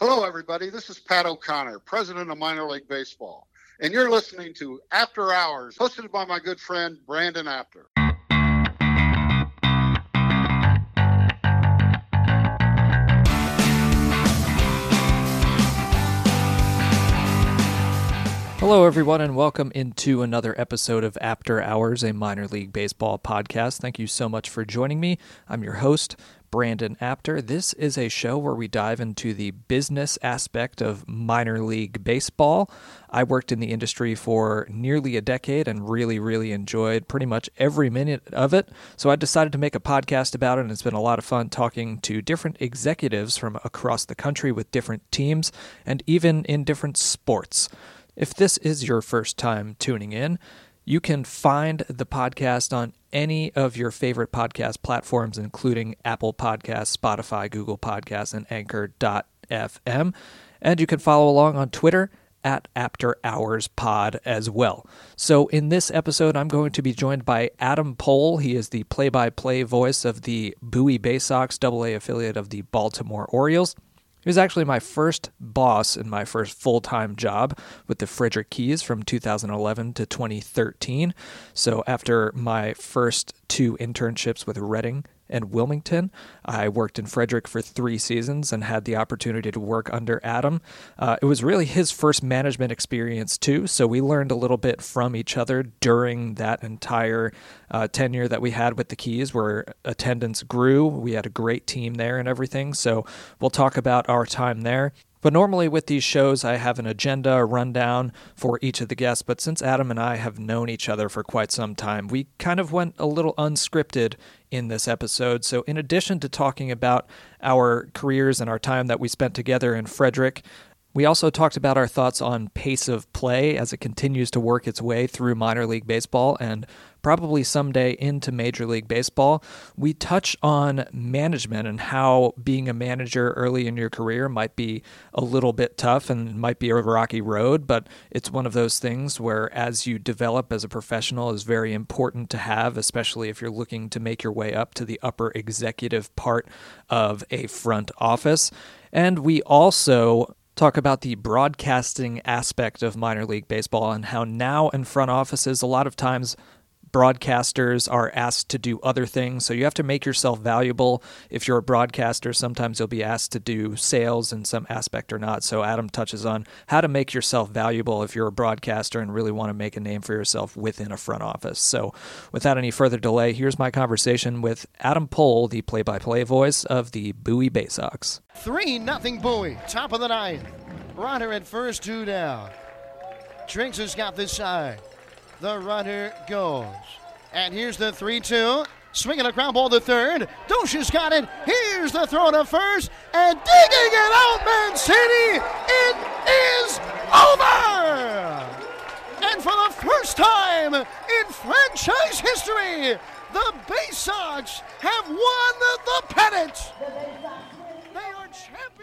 Hello, everybody. This is Pat O'Connor, president of Minor League Baseball, and you're listening to After Hours, hosted by my good friend Brandon Apter. Hello, everyone, and welcome into another episode of After Hours, a minor league baseball podcast. Thank you so much for joining me. I'm your host, Brandon Apter. This is a show where we dive into the business aspect of minor league baseball. I worked in the industry for nearly a decade and really, really enjoyed pretty much every minute of it. So I decided to make a podcast about it, and it's been a lot of fun talking to different executives from across the country with different teams and even in different sports. If this is your first time tuning in, you can find the podcast on any of your favorite podcast platforms, including Apple Podcasts, Spotify, Google Podcasts, and Anchor.fm. And you can follow along on Twitter at After Hours Pod as well. So, in this episode, I'm going to be joined by Adam Pohl. He is the play by play voice of the Bowie Bay Sox, AA affiliate of the Baltimore Orioles. He was actually my first boss in my first full time job with the Frederick Keys from 2011 to 2013. So, after my first two internships with Reading and Wilmington. I worked in Frederick for three seasons and had the opportunity to work under Adam. Uh, it was really his first management experience, too, so we learned a little bit from each other during that entire uh, tenure that we had with the Keys, where attendance grew. We had a great team there and everything, so we'll talk about our time there. But normally with these shows, I have an agenda, a rundown for each of the guests. But since Adam and I have known each other for quite some time, we kind of went a little unscripted in this episode. So, in addition to talking about our careers and our time that we spent together in Frederick, we also talked about our thoughts on pace of play as it continues to work its way through minor league baseball and probably someday into Major League Baseball. We touch on management and how being a manager early in your career might be a little bit tough and might be a rocky road, but it's one of those things where as you develop as a professional is very important to have, especially if you're looking to make your way up to the upper executive part of a front office. And we also talk about the broadcasting aspect of minor league baseball and how now in front offices, a lot of times broadcasters are asked to do other things. So you have to make yourself valuable. If you're a broadcaster, sometimes you'll be asked to do sales in some aspect or not. So Adam touches on how to make yourself valuable if you're a broadcaster and really want to make a name for yourself within a front office. So without any further delay, here's my conversation with Adam Pohl, the play by play voice of the Bowie Bay Sox. 3 nothing Bowie, top of the ninth. Runner at first, two down. Trinks has got this side. The runner goes. And here's the 3 2. Swinging a ground ball to third. Dosha's got it. Here's the throw to first. And digging it out, Mancini. It is over. And for the first time in franchise history, the Bay Sox have won the pennant. They are champions.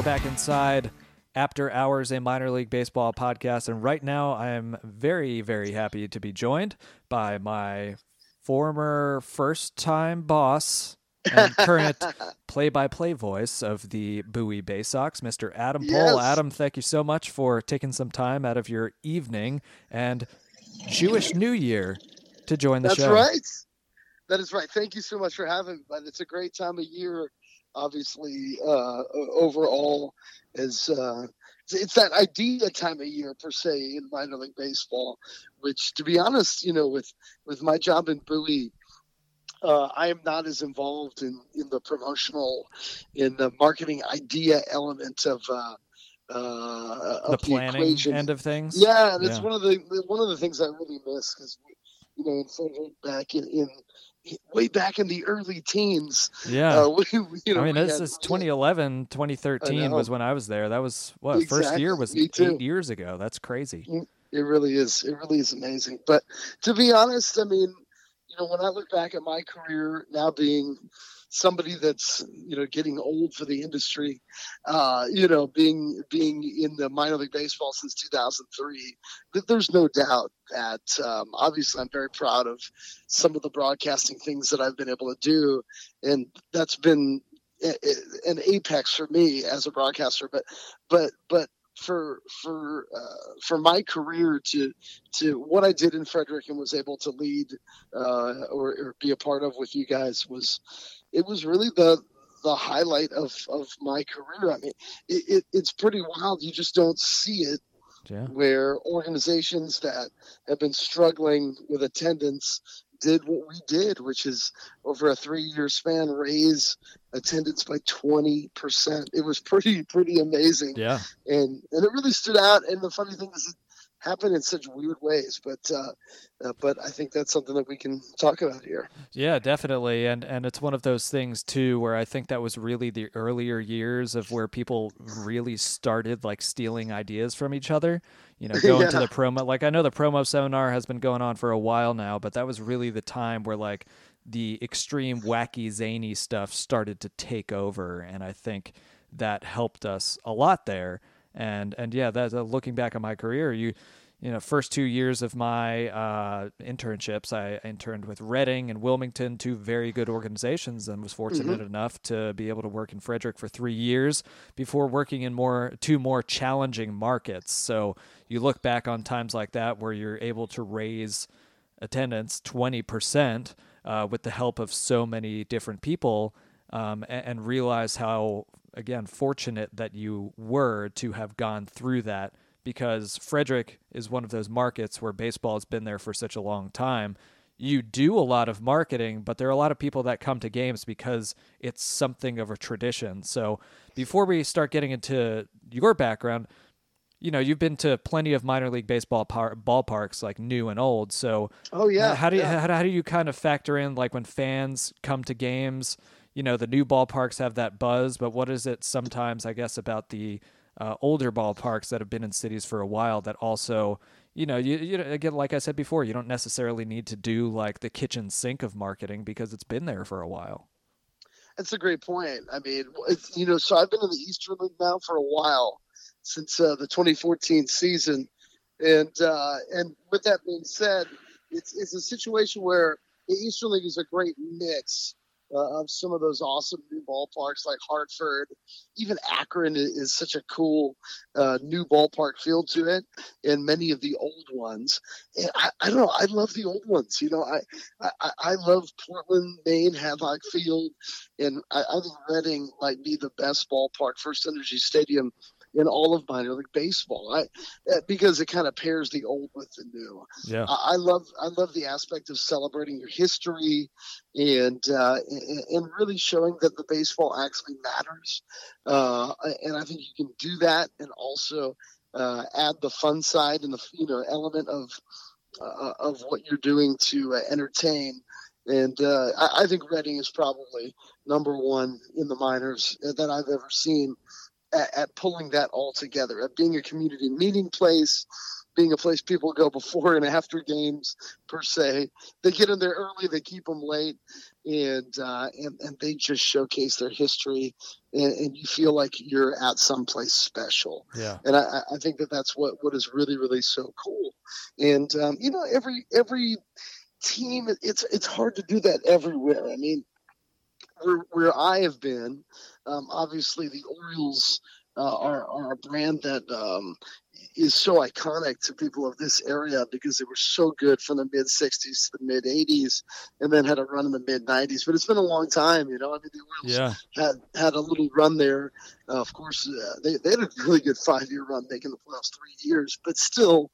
We're back inside After Hours, a minor league baseball podcast. And right now, I am very, very happy to be joined by my former first time boss and current play by play voice of the Bowie Bay Sox, Mr. Adam Yes. Pohl. Adam, thank you so much for taking some time out of your evening and Jewish New Year to join the That's show. That's right. That is right. Thank you so much for having me. But it's a great time of year, obviously, uh, overall, as uh, it's, that idea time of year per se in minor league baseball. Which, to be honest, you know, with with my job in Bowie, uh, I am not as involved in in the promotional, in the marketing idea element of. Uh, uh, The planning equation. end of things. Yeah, and it's Yeah. one of the one of the things I really miss because you know in back in, in way back in the early teens. Yeah. Uh, we, you know, I mean, this had is 2011, 2013 was when I was there. That was what first year was eight years ago. That's crazy. It really is. It really is amazing. But to be honest, I mean, you know, when I look back at my career now being somebody that's you know getting old for the industry, uh, you know, being being in the minor league baseball since 2003, there's no doubt that um, obviously I'm very proud of some of the broadcasting things that I've been able to do, and that's been an apex for me as a broadcaster. But but but for for uh, for my career to to what I did in Frederick and was able to lead uh, or, or, be a part of with you guys was it was really the the highlight of of my career. I mean, it, it, it's pretty wild. You just don't see it. Yeah. Where organizations that have been struggling with attendance did what we did, which is over a three year span raise attendance by 20%. It was pretty, pretty amazing. Yeah. And, and it really stood out. And the funny thing is, it happened in such weird ways, but, uh, uh, but I think that's something that we can talk about here. Yeah, definitely. And, and it's one of those things too, where I think that was really the earlier years of where people really started like stealing ideas from each other you know, going yeah. to the promo. Like I know the promo seminar has been going on for a while now, but that was really the time where like the extreme wacky zany stuff started to take over, and I think that helped us a lot there. And and yeah, that uh, looking back on my career, you you know, first two years of my uh, internships, I interned with Reading and Wilmington, two very good organizations, and was fortunate mm-hmm. enough to be able to work in Frederick for three years before working in more two more challenging markets. So you look back on times like that where you're able to raise attendance twenty percent uh, with the help of so many different people, um, and, and realize how again fortunate that you were to have gone through that because Frederick is one of those markets where baseball has been there for such a long time. You do a lot of marketing, but there are a lot of people that come to games because it's something of a tradition. So, before we start getting into your background, you know, you've been to plenty of minor league baseball par- ballparks, like new and old. So, oh yeah, how do you, yeah. how, how do you kind of factor in like when fans come to games? You know, the new ballparks have that buzz, but what is it sometimes? I guess about the uh, older ballparks that have been in cities for a while that also you know you, you again like i said before you don't necessarily need to do like the kitchen sink of marketing because it's been there for a while that's a great point i mean you know so i've been in the eastern league now for a while since uh, the 2014 season and uh, and with that being said it's, it's a situation where the eastern league is a great mix uh, of some of those awesome new ballparks like Hartford. Even Akron is, such a cool uh, new ballpark feel to it, and many of the old ones. And I, I, don't know. I love the old ones. You know, I I, I love Portland, Maine, Hadlock Field, and I, I think Reading might be the best ballpark, First Energy Stadium in all of minor league baseball. I, because it kind of pairs the old with the new. Yeah, I, I love I love the aspect of celebrating your history and uh, and really showing that the baseball actually matters. Uh, and I think you can do that and also uh, add the fun side and the you know element of uh, of what you're doing to uh, entertain. And uh, I, I, think Reading is probably number one in the minors that I've ever seen at, at pulling that all together, at being a community meeting place, being a place people go before and after games per se. They get in there early, they keep them late, and uh, and and they just showcase their history, and, and you feel like you're at some place special. Yeah, and I, I think that that's what what is really really so cool. And um, you know every every team it's it's hard to do that everywhere. I mean, where where I have been, um, obviously the Orioles uh, are, are a brand that um, is so iconic to people of this area because they were so good from the mid 60s to the mid 80s and then had a run in the mid 90s but it's been a long time you know? I mean the Orioles yeah. had had a little run there. Uh, of course uh, they, they had a really good five year run making the playoffs three years but still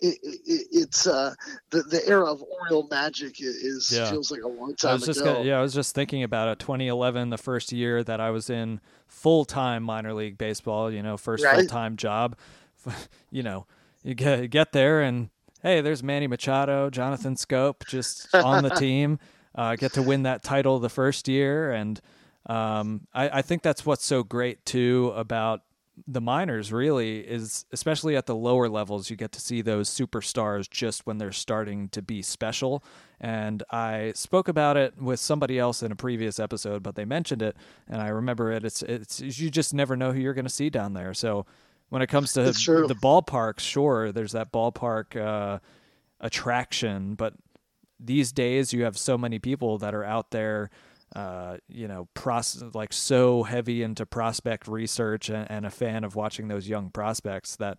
it, it, it's uh, the the era of Oriole magic is yeah. feels like a long time I was just ago. Gonna, yeah, I was just thinking about it. 2011, the first year that I was in full time minor league baseball. You know, first right? full time job. you know, you get get there and hey, there's Manny Machado, Jonathan Schoop, just on the team. Uh, get to win that title the first year, and um, I, I think that's what's so great too about the minors really is especially at the lower levels you get to see those superstars just when they're starting to be special. And i spoke about it with somebody else in a previous episode but they mentioned it and i remember it. It's it's you just never know who you're going to see down there. So when it comes to the ballparks sure there's that ballpark uh, attraction but these days you have so many people that are out there uh, you know, pros- like so heavy into prospect research and, and, a fan of watching those young prospects that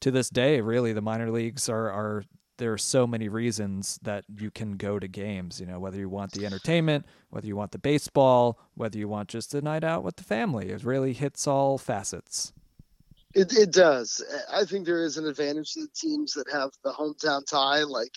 to this day, really, the minor leagues are, are there are so many reasons that you can go to games, you know, whether you want the entertainment, whether you want the baseball, whether you want just a night out with the family. It really hits all facets. It, it does. I think there is an advantage to the teams that have the hometown tie, like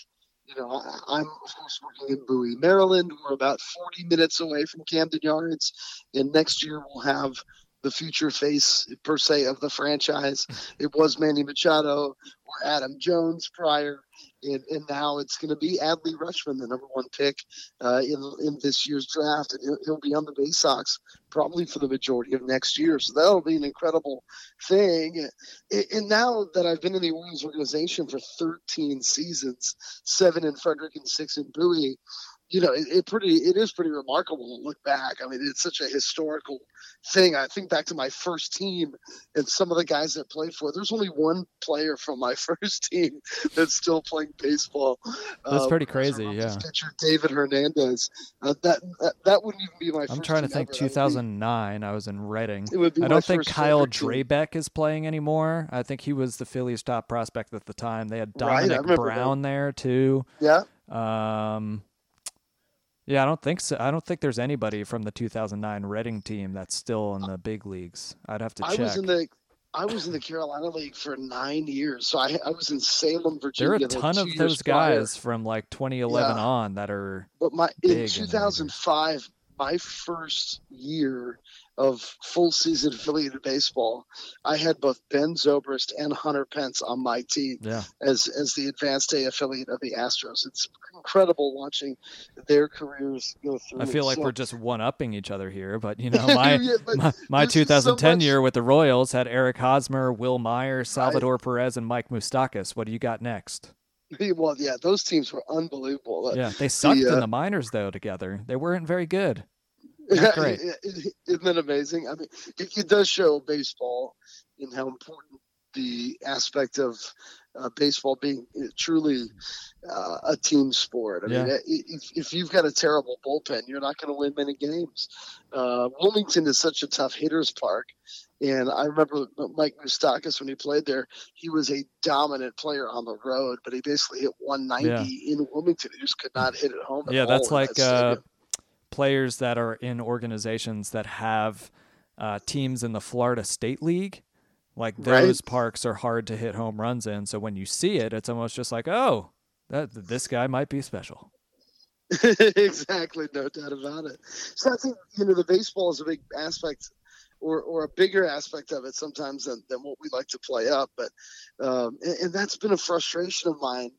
you know, I, am of course working in Bowie, Maryland. We're about 40 minutes away from Camden Yards, and next year we'll have the future face per se of the franchise. It was Manny Machado or Adam Jones prior and, and now it's going to be Adley Rutschman, the number one pick uh, in in this year's draft, and he'll, be on the Bay Sox probably for the majority of next year. So that'll be an incredible thing. And now that I've been in the Orioles organization for 13 seasons, seven in Frederick and six in Bowie, you know, it, it, pretty it is pretty remarkable to look back. I mean, it's such a historical thing. I think back to my first team and some of the guys that played for. It. There's only one player from my first team that's still playing baseball. That's uh, pretty crazy. Yeah, pitcher David Hernandez. Uh, that, that, that wouldn't even be my. I'm trying to think. Ever. 2009. I was in Reading. It would be I don't think Kyle Drabek is playing anymore. I think he was the Phillies' top prospect at the time. They had Domonic right, Brown that. there too. Yeah. Um, yeah, I don't think so. I don't think there's anybody from the 2009 Reading team that's still in the big leagues. I'd have to check. I was in the I was in the Carolina League for nine years, so I, I was in Salem, Virginia. There are a ton of those guys prior. from like 2011 yeah. on that are. But my in 2005, my first year of full season affiliated baseball, I had both Ben Zobrist and Hunter Pence on my team yeah. as as the advanced A affiliate of the Astros. It's incredible watching their careers go through. I feel like so, we're just one upping each other here, but you know, my yeah, my, my 2010 so much... year with the Royals had Eric Hosmer, Wil Myers, Salvador right. Perez, and Mike Moustakas. What do you got next? Well, yeah, those teams were unbelievable. Yeah, they sucked the, uh, in the minors though together. They weren't very good. Great. Isn't that amazing? I mean, it, it, does show baseball and how important the aspect of uh, baseball being uh, truly uh, a team sport. I yeah. mean, if, if you've got a terrible bullpen, you're not going to win many games. Uh, Wilmington is such a tough hitters park. And I remember Mike Moustakas when he played there, he was a dominant player on the road, but he basically hit 190 yeah. in Wilmington. He just could not hit it home. yeah, that's like that players that are in organizations that have uh, teams in the Florida State League, like those right. parks are hard to hit home runs in. So when you see it, it's almost just like, oh, that this guy might be special. exactly, no doubt about it. So I think you know the baseball is a big aspect, or or a bigger aspect of it sometimes than, than what we like to play up. But um, and, and that's been a frustration of mine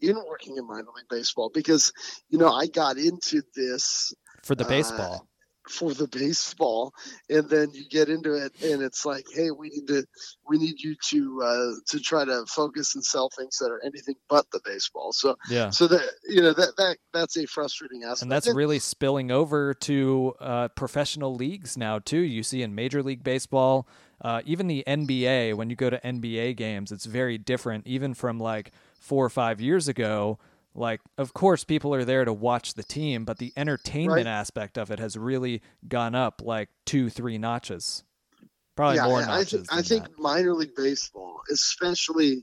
in working in minor league baseball because you know I got into this for the uh, baseball. Uh, for the baseball, and then you get into it, and it's like, hey, we need to, we need you to uh, to try to focus and sell things that are anything but the baseball. So yeah, so that you know that that that's a frustrating aspect, and that's really spilling over to uh, professional leagues now too. You see in Major League Baseball. Uh, even the NBA, when you go to NBA games, it's very different, even from like four or five years ago like of course people are there to watch the team but the entertainment right. aspect of it has really gone up like two three notches. Probably yeah, more notches i, th- I think minor league baseball especially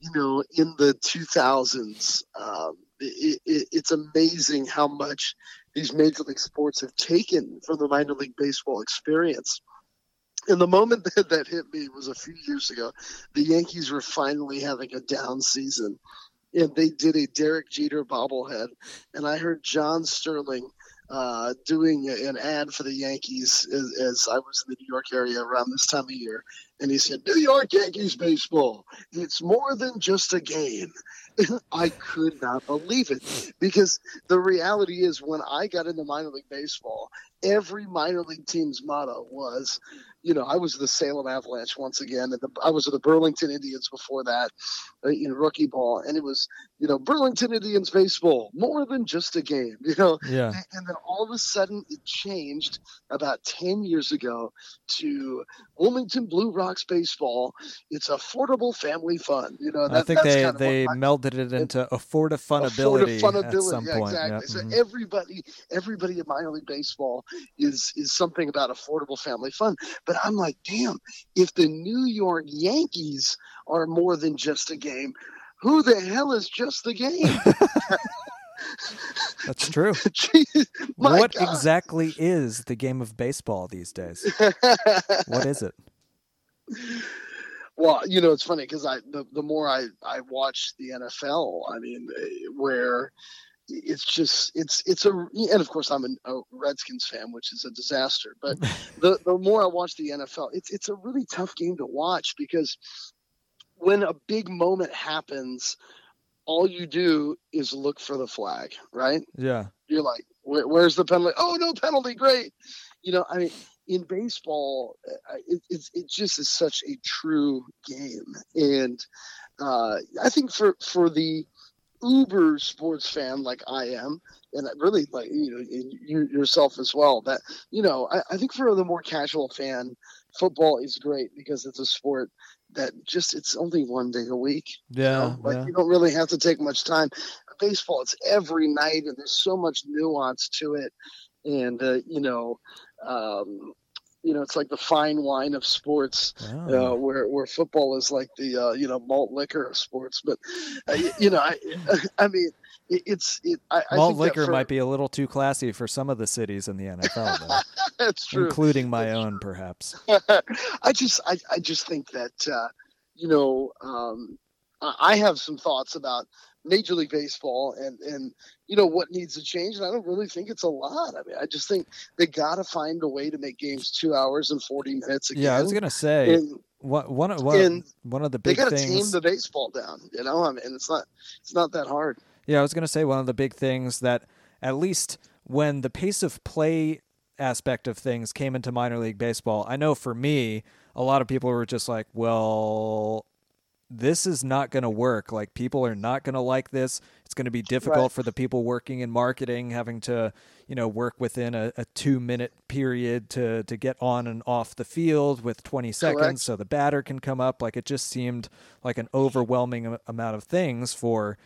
you know in the 2000s um, it, it, it's amazing how much these major league sports have taken from the minor league baseball experience. And the moment that, that hit me was a few years ago. The yankees were finally having a down season and they did a Derek Jeter bobblehead, and I heard John Sterling uh, doing an ad for the Yankees as, as, I was in the New York area around this time of year, and he said, "New York Yankees baseball, it's more than just a game." I could not believe it. Because the reality is, when I got into minor league baseball, every minor league team's motto was you know, I was the Salem Avalanche once again, and the, I was the Burlington Indians before that uh, in rookie ball, and it was, you know, Burlington Indians baseball more than just a game, you know. Yeah. And, then all of a sudden, it changed about ten years ago to Wilmington Blue Rocks baseball. It's affordable family fun, you know. That, I think they they I, melded it into affordafunability, affordability, at some yeah, point. exactly. Yep. So mhm. everybody, everybody in minor league baseball is is something about affordable family fun. But I'm like, damn, if the New York Yankees are more than just a game, who the hell is just the game? That's true. Jeez, what God. exactly is the game of baseball these days? What is it? well, you know, it's funny because I the, the more I I watch the NFL, I mean, eh, where it's just it's it's a and of course I'm a, a Redskins fan, which is a disaster. But the the more I watch the NFL, it's it's a really tough game to watch because when a big moment happens, all you do is look for the flag, right? Yeah. you're like, Where, where's the penalty? Oh, no penalty. Great. You know, I mean, in baseball, uh, it, it just is such a true game, and uh, I think for for the uber sports fan like I am, and I really like you know you yourself as well. That you know, I, I think for the more casual fan, football is great because it's a sport that just it's only one day a week. You Yeah. know? Like yeah. you don't really have to take much time. Baseball, it's every night, and there's so much nuance to it, and uh, you know, um, you know, it's like the fine wine of sports, Oh. uh, where where football is like the uh, you know malt liquor of sports. But uh, you know, I I mean, it, it's it. I, I Malt think liquor for- might be a little too classy for some of the cities in the NFL, though, That's true. including my That's own, perhaps. I just I, I just think that uh, you know um, I I have some thoughts about Major League Baseball and and you know what needs to change, and I don't really think it's a lot. I mean, I just think they got to find a way to make games two hours and forty minutes again. Yeah, I was gonna say and one one of- one, one of the big they got to tame the baseball down. You know, I mean, it's not it's not that hard. Yeah, I was going to say one of the big things that, at least when the pace of play aspect of things came into minor league baseball, I know for me, a lot of people were just like, well, this is not going to work. Like, people are not going to like this. It's going to be difficult Right. for the people working in marketing, having to, you know, work within a, a two minute period to, to get on and off the field with 20 seconds Correct. so the batter can come up. Like, it just seemed like an overwhelming amount of things for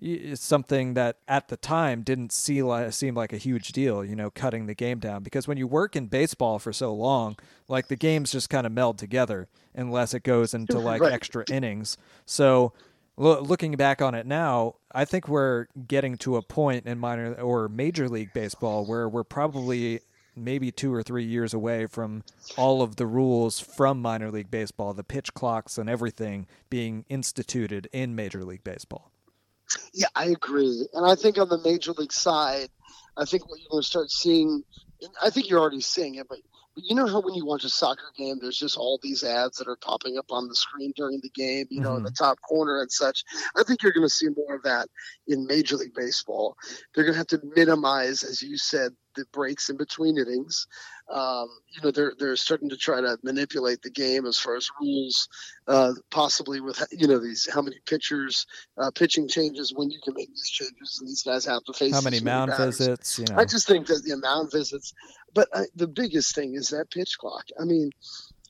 is something that at the time didn't see like, seem like a huge deal, you know, cutting the game down. Because when you work in baseball for so long, like the games just kind of meld together unless it goes into like Right. extra innings. So lo- looking back on it now, I think we're getting to a point in minor or major league baseball where we're probably maybe two or three years away from all of the rules from minor league baseball, the pitch clocks and everything being instituted in major league baseball. Yeah, I agree. And I think on the major league side, I think what you're going to start seeing, and I think you're already seeing it, but, but you know how when you watch a soccer game, there's just all these ads that are popping up on the screen during the game, you know, in the mm-hmm. top corner and such. I think you're going to see more of that in Major League Baseball. They're going to have to minimize, as you said, the breaks in between innings. Um, you know, they're they're starting to try to manipulate the game as far as rules, uh, possibly with you know these how many pitchers, uh, pitching changes, when you can make these changes, and these guys have to face How many mound batters. visits? You know, I just think that the amount visits, but uh, the biggest thing is that pitch clock. I mean,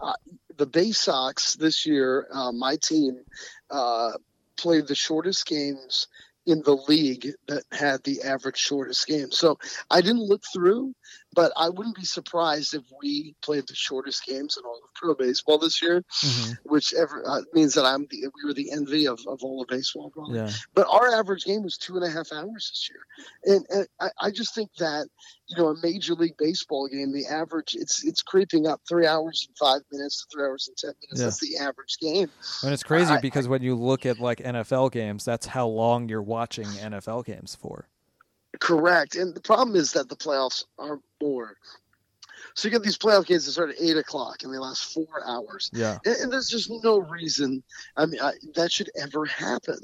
uh, the Bay Sox this year, uh, my team, uh, played the shortest games in the league that had the average shortest game. So I didn't look through, but I wouldn't be surprised if we played the shortest games in all of pro baseball this year, Mhm. which ever, uh, means that I'm the, we were the envy of, of all of baseball. Probably yeah. but our average game was two and a half hours this year, and, and I, I just think that you know a major league baseball game, the average it's it's creeping up three hours and five minutes to three hours and ten minutes. Yeah. That's the average game. And it's crazy I- because when you look at like NFL games, that's how long you're watching NFL games for. Correct, and the problem is that the playoffs are more So you get these playoff games that start at eight o'clock and they last four hours. Yeah. And, and there's just no reason. I mean, I, that should ever happen.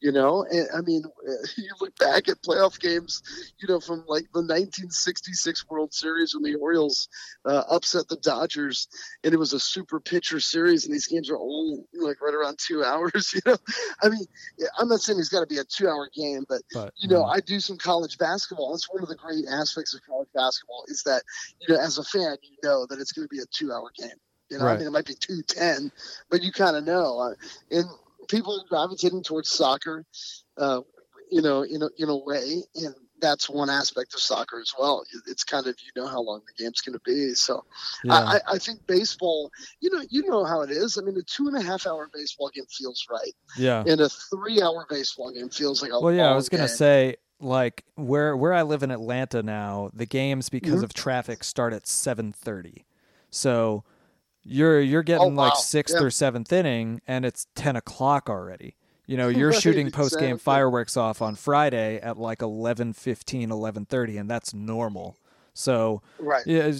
You know, and I mean, you look back at playoff games, you know, from like the 1966 World Series when the Orioles uh, upset the Dodgers, and it was a super pitcher series, and these games are all like right around two hours. You know, I mean, I'm not saying it's got to be a two-hour game, but, But you know, mm, I do some college basketball. That's one of the great aspects of college basketball is that you know, as a fan, you know that it's going to be a two-hour game. You know, Right. I mean, it might be two ten, but you kind of know. And people are gravitating towards soccer, uh, you know, in a, in a way, and that's one aspect of soccer as well. It's kind of you know how long the game's going to be. So yeah. I, I think baseball, you know, you know how it is. I mean, a two and a half hour baseball game feels right, yeah. and a three hour baseball game feels like a Well, yeah, I was gonna say like where where I live in Atlanta now, the games because Mhm. of traffic start at seven thirty. So you're you're getting like Oh, wow. sixth Yeah. or seventh inning, and it's ten o'clock already. You know, you're Right, shooting post game exactly. fireworks off on Friday at like 11, 11.30, and that's normal. So right. yeah,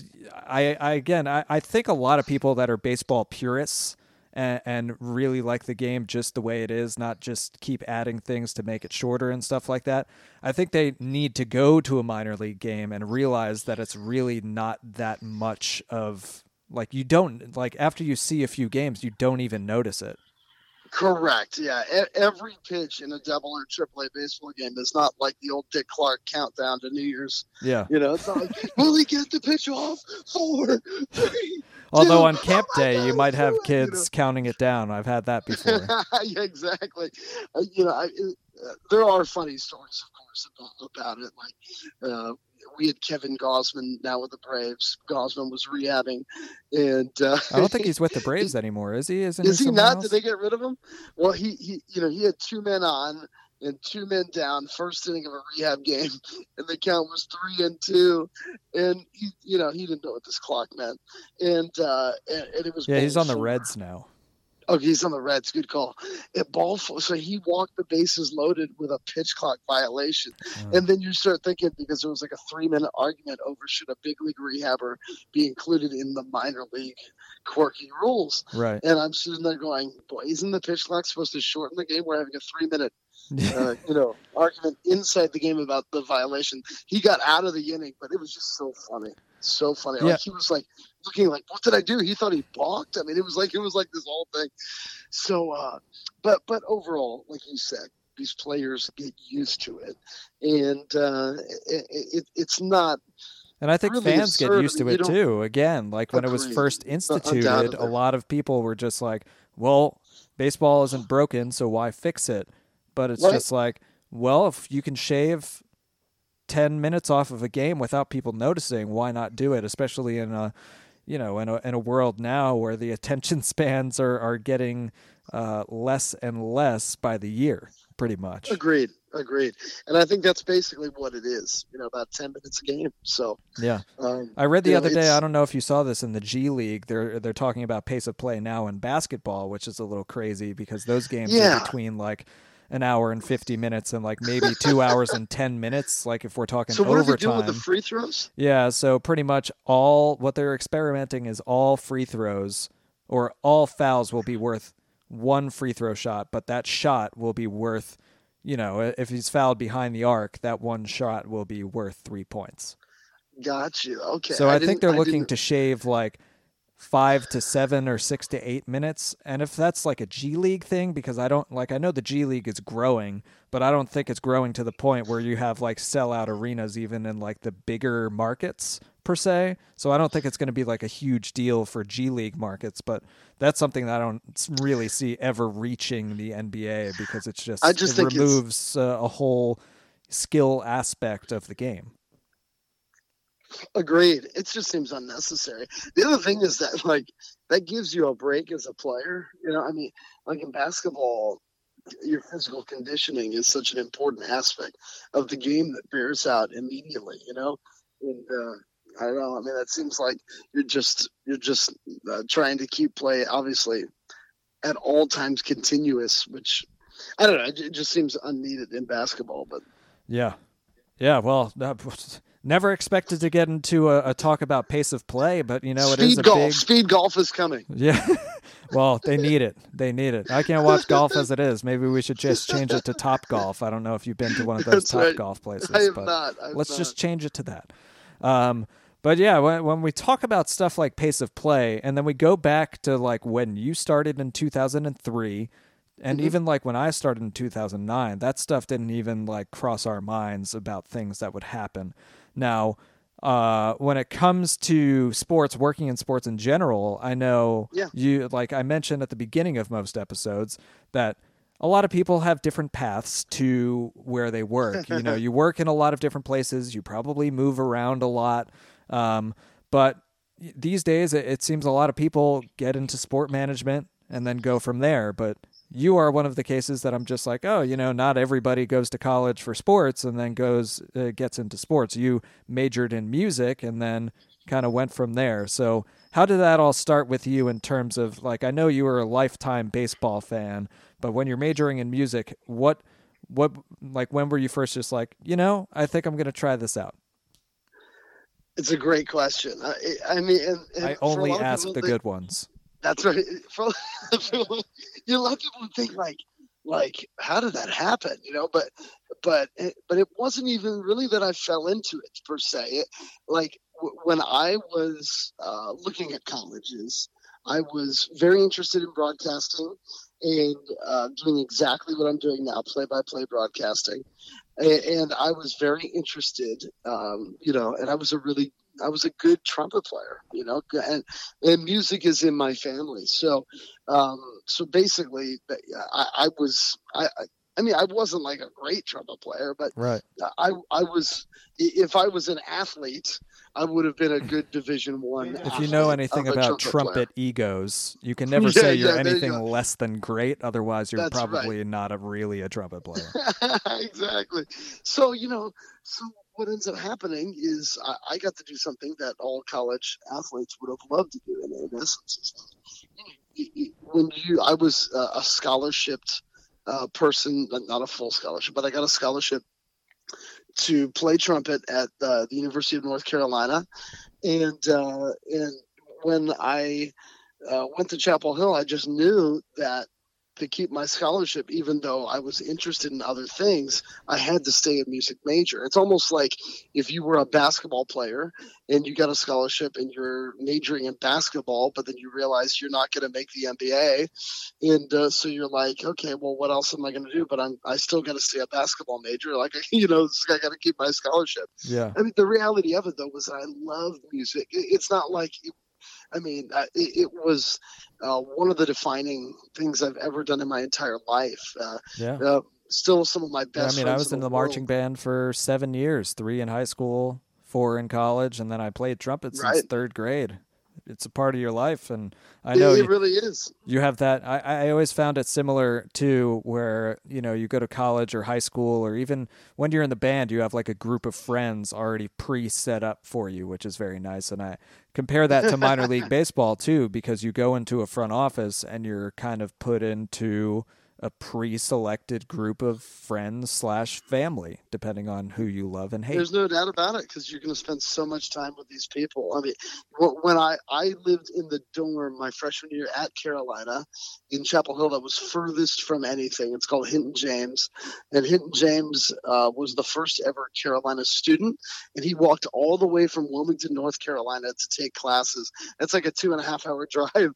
I, I again, I, I think a lot of people that are baseball purists and, and really like the game just the way it is, not just keep adding things to make it shorter and stuff like that. I think they need to go to a minor league game and realize that it's really not that much of like you don't like after you see a few games, you don't even notice it. Correct. Yeah. E- every pitch in a double or triple A baseball game is not like the old Dick Clark countdown to New Year's. Yeah. You know, it's not like, will he get the pitch off? Four, three. Although on camp day, you might have do it, you know? kids counting it down. I've had that before. yeah, exactly. Uh, you know, I, uh, there are funny stories, of course, about, about it. Like uh, we had Kevin Gausman now with the Braves. Gausman was rehabbing, and uh, I don't think he's with the Braves anymore, is he? Isn't is he not? else? Did they get rid of him? Well, he, he you know he had two men on and two men down first inning of a rehab game, and the count was three and two, and he you know he didn't know what this clock meant, and uh, and, and it was Yeah, he's on the. Reds now. Oh, he's on the Reds. Good call. At ball four, so he walked the bases loaded with a pitch clock violation, Oh. and then you start thinking because there was like a three minute argument over should a big league rehabber be included in the minor league quirky rules. Right. And I'm sitting there going, boy, isn't the pitch clock supposed to shorten the game? We're having a three minute, uh, you know, argument inside the game about the violation. He got out of the inning, but it was just so funny. So funny. Yeah. Like he was like looking like, what did I do? He thought he balked. I mean, it was like, it was like this whole thing. So, uh, but, but overall, like you said, these players get used to it. And, uh, it, it, it's not, And I think really fans get used to it too. Again, like when it was first instituted, a lot of people were just like, well, baseball isn't broken, so why fix it? But it's Right. just like, well, if you can shave 10 minutes off of a game without people noticing, why not do it? Especially in a, you know, in a, in a world now where the attention spans are, are getting uh, less and less by the year, pretty much. agreed, agreed. And I think that's basically what it is, you know, about 10 minutes a game. So, Yeah. um, I read the You know, other day. I don't know if you saw this in the G League. They're they're talking about pace of play now in basketball, which is a little crazy because those games are between like an hour and fifty minutes and like maybe two hours and ten minutes. Like if we're talking so what are they doing with the free throws? yeah, so pretty much all what they're experimenting is all free throws or all fouls will be worth one free throw shot, but that shot will be worth, you know, if he's fouled behind the arc, that one shot will be worth three points. Got you. Okay. So I, think they're I looking didn't- to shave like five to seven or six to eight minutes. And if that's like a G League thing, because I don't like, I know the G League is growing, but I don't think it's growing to the point where you have like sellout arenas even in like the bigger markets per se. So I don't think it's going to be like a huge deal for G League markets, but that's something that I don't really see ever reaching the NBA because it's just, I just it removes uh, a whole skill aspect of the game. Agreed. It just seems unnecessary. The other thing is that like that gives you a break as a player. You know, I mean, like in basketball, your physical conditioning is such an important aspect of the game that bears out immediately. You know, and uh, I don't know. I mean, that seems like you're just you're just uh, trying to keep play obviously at all times continuous, which I don't know. It, just seems unneeded in basketball, but Yeah. Yeah, well, uh, never expected to get into a, a, talk about pace of play, but you know it speed is a golf. big speed golf is coming. Yeah. well, they need it. They need it. I can't watch golf as it is. Maybe we should just change it to Top Golf. I don't know if you've been to one of those That's Top right. Golf places, I have but not. I have let's not. just change it to that. Um, but yeah, when, when we talk about stuff like pace of play, and then we go back to like when you started in 2003, and Mm-hmm. even like when I started in 2009, that stuff didn't even like cross our minds about things that would happen. Now, uh, when it comes to sports, working in sports in general, I know Yeah. you like I mentioned at the beginning of most episodes that a lot of people have different paths to where they work. you know, you work in a lot of different places. You probably move around a lot, um, but these days it, it seems a lot of people get into sport management and then go from there. But you are one of the cases that I'm just like, oh, you know, not everybody goes to college for sports and then goes uh, gets into sports. You majored in music and then kind of went from there. So, how did that all start with you in terms of like I know you were a lifetime baseball fan, but when you're majoring in music, what what like when were you first just like, you know, I think I'm going to try this out? It's a great question. I, I mean, and, and I only ask the good ones. That's right. For, for, you know, a lot of people would think like, like, how did that happen? You know, but, but, but it wasn't even really that I fell into it per se. It, like w- when I was uh, looking at colleges, I was very interested in broadcasting and uh, doing exactly what I'm doing now, play-by-play broadcasting. A- And I was very interested, um, you know, and I was a really I was a good trumpet player, you know, and and music is in my family. So, um, so basically, I, I was I. I mean, I wasn't like a great trumpet player, but Right. I, I was. If I was an athlete, I would have been a good Division One. If you know anything about trumpet trumpet egos, you can never Yeah, say you're yeah, there you anything less than great. Otherwise, you're That's right. probably not a really a trumpet player. exactly. So you know, so what ends up happening is I, I got to do something that all college athletes would have loved to do. In, in essence, when you, I was uh, a scholarshiped uh, person, not a full scholarship, but I got a scholarship to play trumpet at uh, the University of North Carolina, and uh, and when I uh, went to Chapel Hill, I just knew that to keep my scholarship, even though I was interested in other things, I had to stay a music major. It's almost like if you were a basketball player and you got a scholarship and you're majoring in basketball, but then you realize you're not going to make the NBA, and uh, so you're like, okay, well, what else am I going to do? But I'm I still got to stay a basketball major. Like you know, I got to keep my scholarship. Yeah. I mean, the reality of it though was that I love music. It's not like, it, I mean, uh, it, it was uh, one of the defining things I've ever done in my entire life. Uh, Yeah. uh, still, some of my Yeah, best. I mean, I was in the world. marching band for seven years, three in high school, four in college, and then I played trumpet since Right. third grade. It's a part of your life, and I know it, you, really is. you have that. I, I always found it similar to where you know you go to college or high school, or even when you're in the band, you have like a group of friends already pre-set up for you, which is very nice. And I compare that to minor league baseball too, because you go into a front office and you're kind of put into a pre-selected group of friends slash family, depending on who you love and hate. There's no doubt about it because you're going to spend so much time with these people. I mean, when I I lived in the dorm my freshman year at Carolina in Chapel Hill, that was furthest from anything. It's called Hinton James, and Hinton James uh, was the first ever Carolina student, and he walked all the way from Wilmington, North Carolina, to take classes. It's like a two and a half hour drive.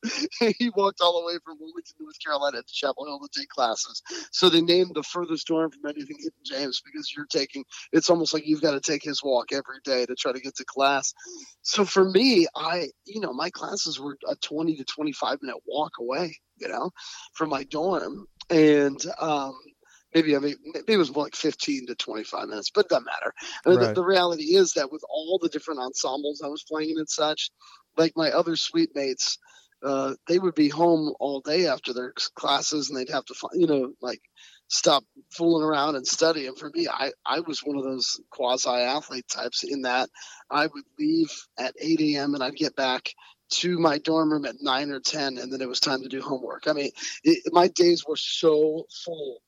he walked all the way from Wilmington, North Carolina, to Chapel Hill to take classes. So they named the furthest dorm from anything James because you're taking it's almost like you've got to take his walk every day to try to get to class. So for me, I, you know, my classes were a 20 to 25 minute walk away, you know, from my dorm. And, um, maybe I mean maybe it was more like 15 to 25 minutes, but it doesn't matter. I mean, Right. the, the reality is that with all the different ensembles I was playing in and such, like my other suite mates, uh, they would be home all day after their classes and they'd have to, you know, like stop fooling around and study. And for me, I, I was one of those quasi athlete types in that I would leave at 8 a.m. and I'd get back to my dorm room at 9 or 10, and then it was time to do homework. I mean, it, my days were so full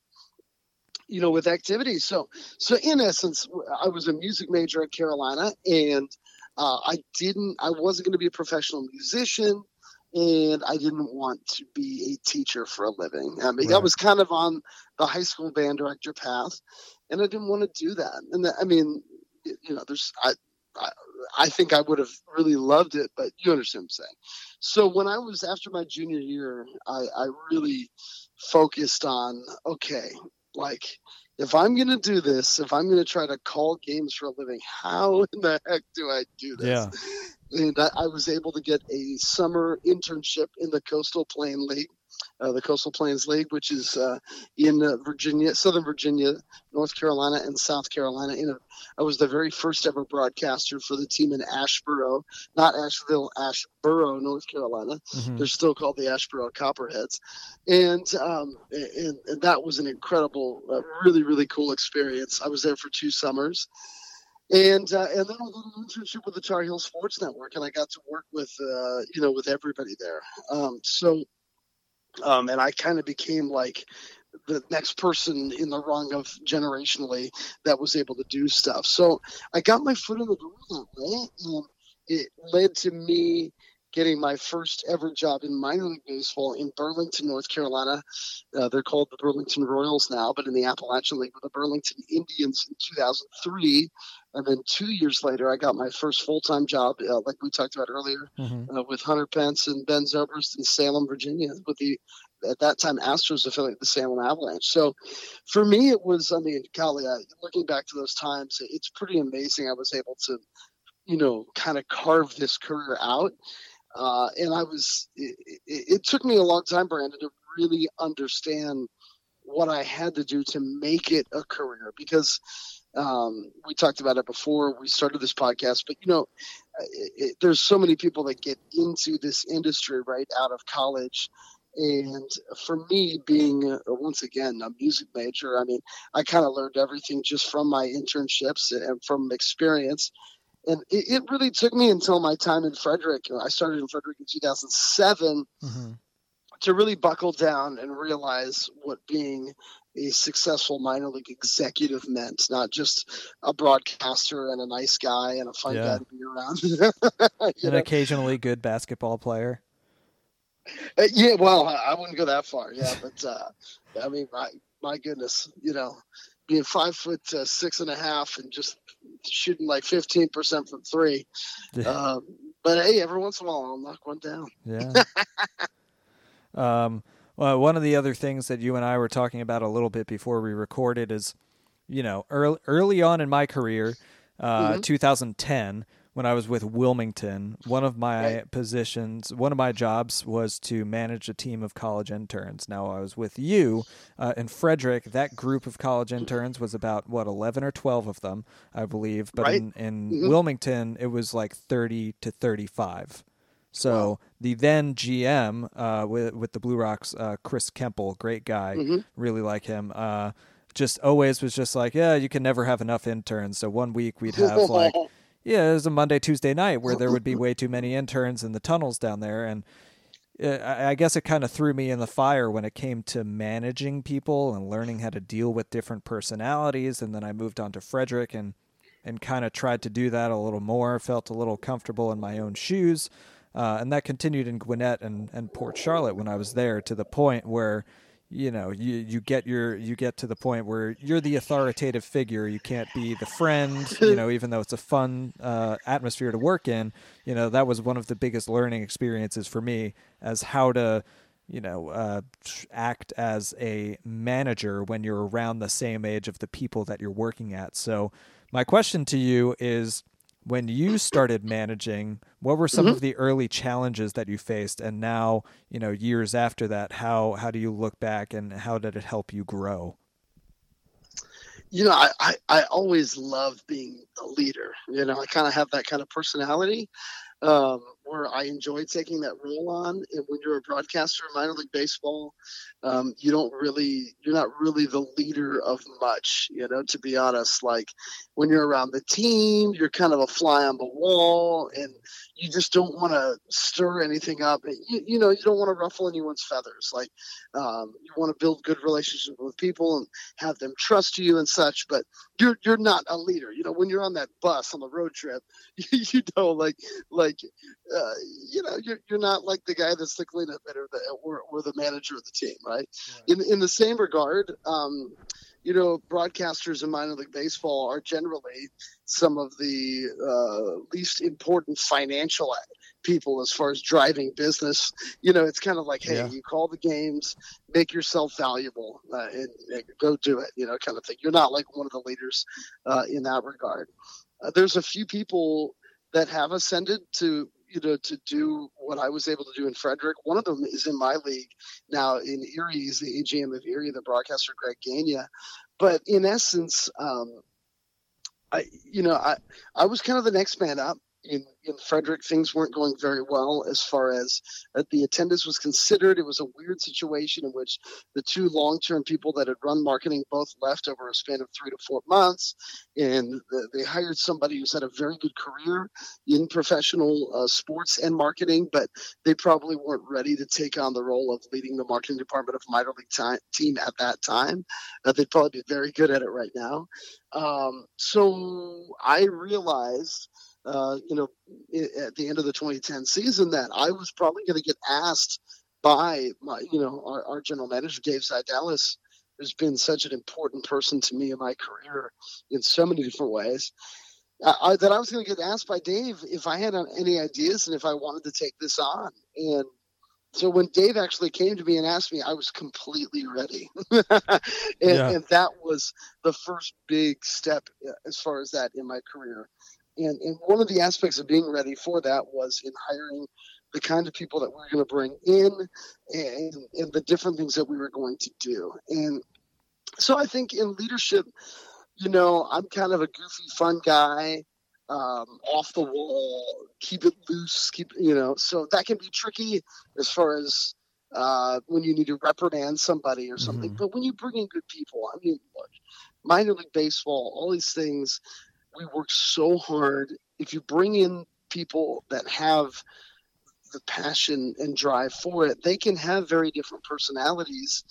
you know, with activities. So, so in essence, I was a music major at Carolina, and uh, I didn't, I wasn't going to be a professional musician, and I didn't want to be a teacher for a living. I mean, right. I was kind of on the high school band director path, and I didn't want to do that. And I mean, you know, there's, I, I, I think I would have really loved it, but you understand what I'm saying. So when I was after my junior year, I, I really focused on okay, like if I'm going to do this, if I'm going to try to call games for a living, how in the heck do I do this? Yeah. And I, I was able to get a summer internship in the Coastal Plain League uh, the Coastal Plains League, which is uh, in uh, Virginia, Southern Virginia, North Carolina, and South Carolina. In a, I was the very first ever broadcaster for the team in Asheboro, not Asheville, Asheboro, North Carolina. Mm-hmm. They're still called the Asheboro Copperheads, and um, and, and, that was an incredible, uh, really really cool experience. I was there for two summers. And uh, and then I got an internship with the Tar Heel Sports Network, and I got to work with uh, you know with everybody there. Um, so um, and I kind of became like the next person in the rung of generationally that was able to do stuff. So I got my foot in the door that way, and it led to me getting my first ever job in minor league baseball in Burlington, North Carolina. Uh, they're called the Burlington Royals now, but in the Appalachian League with the Burlington Indians in 2003. And then two years later, I got my first full time job, uh, like we talked about earlier, mm-hmm. uh, with Hunter Pence and Ben Zobrist in Salem, Virginia, with the at that time Astros affiliate, the Salem Avalanche. So for me, it was, I mean, golly, I, looking back to those times, it's pretty amazing I was able to, you know, kind of carve this career out. Uh, and I was, it, it, took me a long time, Brandon, to really understand what I had to do to make it a career because um, we talked about it before we started this podcast, but you know, it, there's so many people that get into this industry right out of college. And for me, being uh, once again a music major, I mean, I kind of learned everything just from my internships and from experience. And it, it, really took me until my time in Frederick. I started in Frederick in 2007 mm-hmm. to really buckle down and realize what being a successful minor league executive meant, not just a broadcaster and a nice guy and a fun yeah. guy to be around. An know? occasionally good basketball player. Uh, yeah, well, I wouldn't go that far. Yeah, but uh, I mean, my my goodness, you know, being five foot uh, six and a half and just shooting like fifteen percent from three. Um, but hey, every once in a while, I'll knock one down. Yeah. um well, one of the other things that you and I were talking about a little bit before we recorded is, you know, early, early on in my career, uh, mm-hmm. 2010, when I was with Wilmington, one of my right. positions, one of my jobs was to manage a team of college interns. Now, I was with you uh, in Frederick. That group of college interns was about, what, 11 or 12 of them, I believe. But right. in, in mm-hmm. Wilmington, it was like 30 to 35. So wow. the then GM uh, with with the Blue Rocks, uh, Chris Kemple, great guy, mm-hmm. really like him. Uh, just always was just like, yeah, you can never have enough interns. So one week we'd have like, yeah, it was a Monday Tuesday night where there would be way too many interns in the tunnels down there, and uh, I guess it kind of threw me in the fire when it came to managing people and learning how to deal with different personalities. And then I moved on to Frederick and and kind of tried to do that a little more. Felt a little comfortable in my own shoes. Uh, and that continued in Gwinnett and, and Port Charlotte when I was there to the point where, you know, you, you get your you get to the point where you're the authoritative figure. You can't be the friend, you know, even though it's a fun uh, atmosphere to work in. You know, that was one of the biggest learning experiences for me as how to you know, uh, act as a manager when you're around the same age of the people that you're working at. So, my question to you is when you started managing, what were some mm-hmm. of the early challenges that you faced? And now, you know, years after that, how how do you look back and how did it help you grow? You know, I, I, I always love being a leader. You know, I kind of have that kind of personality. Um, where I enjoy taking that role on. And when you're a broadcaster in minor league baseball, um, you don't really, you're not really the leader of much, you know, to be honest. Like when you're around the team, you're kind of a fly on the wall and you just don't want to stir anything up. You, you know, you don't want to ruffle anyone's feathers. Like um, you want to build good relationships with people and have them trust you and such, but you're, you're not a leader. You know, when you're on that bus on the road trip, you know, like, like, uh, you know, you're, you're not like the guy that's the cleanup or the, or, or the manager of the team, right? In, in the same regard, um, you know, broadcasters in minor league baseball are generally some of the uh, least important financial people as far as driving business. You know, it's kind of like, hey, yeah. you call the games, make yourself valuable, uh, and, and, go do it. You know, kind of thing. You're not like one of the leaders uh, in that regard. Uh, there's a few people that have ascended to you know to do what I was able to do in Frederick. One of them is in my league now in Erie. He's the AGM of Erie, the broadcaster Greg Gania. But in essence, um, I you know I I was kind of the next man up in, in Frederick, things weren't going very well as far as uh, the attendance was considered. It was a weird situation in which the two long term people that had run marketing both left over a span of three to four months. And the, they hired somebody who's had a very good career in professional uh, sports and marketing, but they probably weren't ready to take on the role of leading the marketing department of minor league time, team at that time. Uh, they'd probably be very good at it right now. Um, so I realized uh, you know, at the end of the 2010 season that I was probably going to get asked by my, you know, our, our general manager, Dave Ziedelis, who's been such an important person to me in my career in so many different ways. I, that I was going to get asked by Dave if I had any ideas and if I wanted to take this on. And so when Dave actually came to me and asked me, I was completely ready. and, yeah. and, that was the first big step uh, as far as that in my career. And, and one of the aspects of being ready for that was in hiring the kind of people that we are going to bring in and, and the different things that we were going to do. And so I think in leadership, you know, I'm kind of a goofy, fun guy, um, off the wall, keep it loose, keep, you know, so that can be tricky as far as uh, when you need to reprimand somebody or something. Mm-hmm. But when you bring in good people, I mean, look, minor league baseball, all these things, we work so hard. If you bring in people that have the passion and drive for it, they can have very different personalities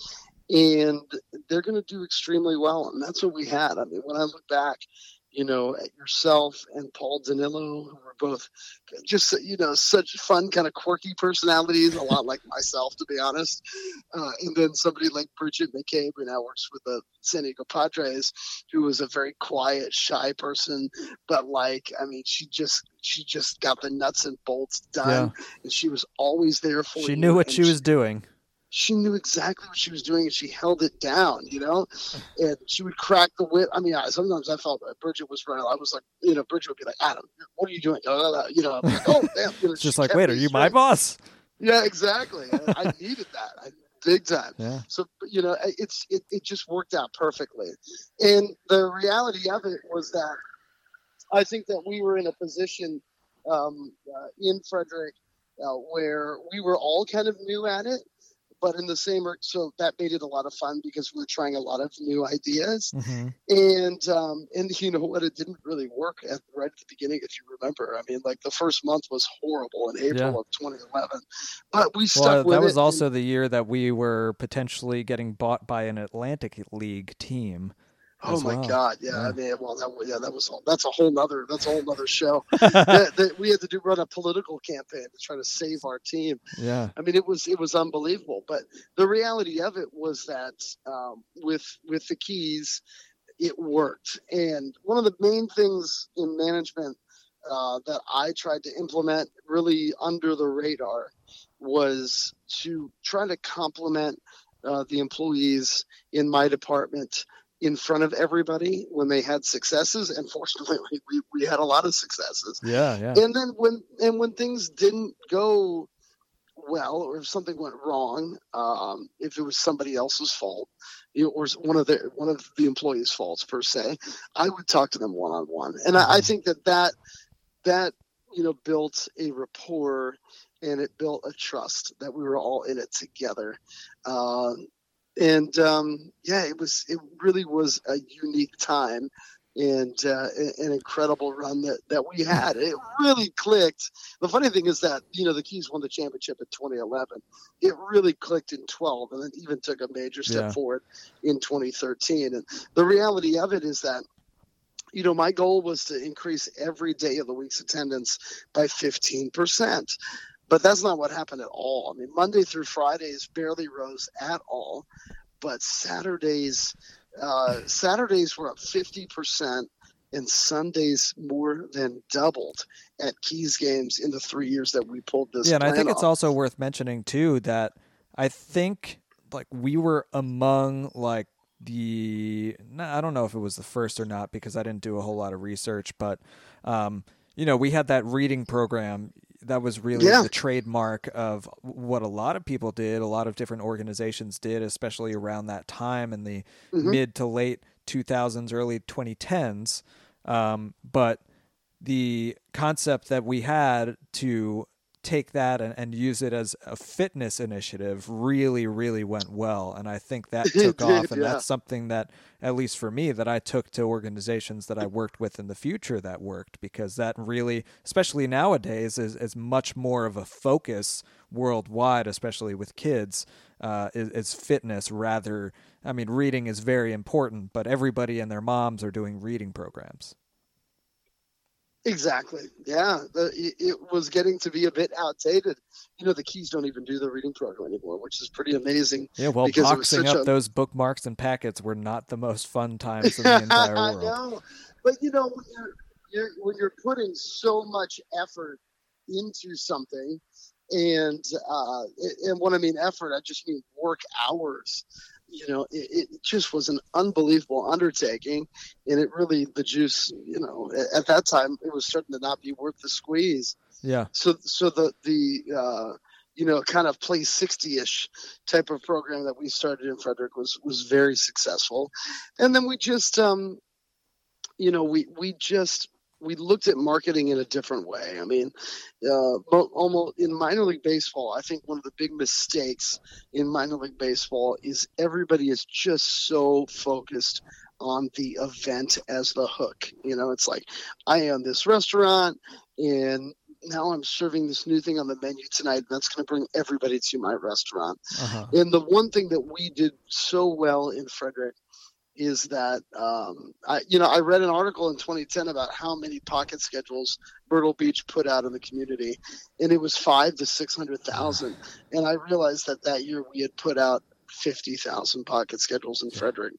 and they're going to do extremely well. And that's what we had. I mean, when I look back, you know, at yourself and Paul Danilo, who were both just, you know, such fun, kind of quirky personalities, a lot like myself, to be honest. Uh, and then somebody like Bridget McCabe, who now works with the San Diego Padres, who was a very quiet, shy person, but like, I mean, she just, she just got the nuts and bolts done, yeah. and she was always there for she you. She knew what she was doing she knew exactly what she was doing and she held it down, you know? And she would crack the whip. I mean, I, sometimes I felt that Bridget was running. I was like, you know, Bridget would be like, Adam, what are you doing? You know, like, oh, damn. You know, Just like, wait, are you my boss? Yeah, exactly. I, I needed that. I, big time. Yeah. So, you know, it's, it, it just worked out perfectly. And the reality of it was that I think that we were in a position um, uh, in Frederick uh, where we were all kind of new at it but in the same so that made it a lot of fun because we were trying a lot of new ideas mm-hmm. and um, and you know what it didn't really work at right at the beginning if you remember i mean like the first month was horrible in april yeah. of 2011 but we stuck well, with that was also and, the year that we were potentially getting bought by an atlantic league team Oh my well. God! Yeah, yeah, I mean, well, that yeah, that was that's a whole nother that's a whole nother show. that, that we had to do run a political campaign to try to save our team. Yeah, I mean, it was it was unbelievable. But the reality of it was that um, with with the keys, it worked. And one of the main things in management uh, that I tried to implement, really under the radar, was to try to complement uh, the employees in my department in front of everybody when they had successes and fortunately we, we had a lot of successes yeah yeah and then when and when things didn't go well or if something went wrong um, if it was somebody else's fault you know, or one of the one of the employees faults per se i would talk to them one-on-one and. I, I mm-hmm. think that that that you know, built a rapport and it built a trust that we were all in it together. Um, and um, yeah, it was it really was a unique time and uh, an incredible run that, that we had. It really clicked. The funny thing is that you know the Keys won the championship in 2011. It really clicked in 12, and then even took a major step yeah. forward in 2013. And the reality of it is that you know, my goal was to increase every day of the week's attendance by 15%. But that's not what happened at all. I mean, Monday through Fridays barely rose at all, but Saturdays, uh, Saturdays were up 50%, and Sundays more than doubled at Keys games in the three years that we pulled this. Yeah, and I think off. it's also worth mentioning too that I think like we were among like the I don't know if it was the first or not because I didn't do a whole lot of research, but um, you know, we had that reading program that was really yeah. the trademark of what a lot of people did, a lot of different organizations did, especially around that time in the mm-hmm. mid to late 2000s, early 2010s. Um, but the concept that we had to take that and, and use it as a fitness initiative really, really went well. And I think that took off. And yeah. that's something that, at least for me, that I took to organizations that I worked with in the future that worked because that really, especially nowadays, is, is much more of a focus worldwide, especially with kids, uh, is, is fitness rather. I mean, reading is very important, but everybody and their moms are doing reading programs. Exactly. Yeah, it was getting to be a bit outdated. You know, the Keys don't even do the reading program anymore, which is pretty amazing. Yeah, well, boxing up a... those bookmarks and packets were not the most fun times in the entire world. I know, but you know, when you're, you're when you're putting so much effort into something, and uh, and when I mean effort, I just mean work hours you know, it, it, just was an unbelievable undertaking, and it really the juice, you know, at, at, that time it was starting to not be worth the squeeze. Yeah. So so the the uh, you know kind of play 60ish type of program that we started in Frederick was was very successful, and then we just um, you know we we just we looked at marketing in a different way. I mean, uh, almost in minor league baseball, I think one of the big mistakes in minor league baseball is everybody is just so focused on the event as the hook. You know, it's like I own this restaurant and now I'm serving this new thing on the menu tonight, and that's going to bring everybody to my restaurant. Uh-huh. And the one thing that we did so well in Frederick is that um, I, you know I read an article in 2010 about how many pocket schedules Myrtle Beach put out in the community, and it was five to six hundred thousand. And I realized that that year we had put out fifty thousand pocket schedules in Frederick.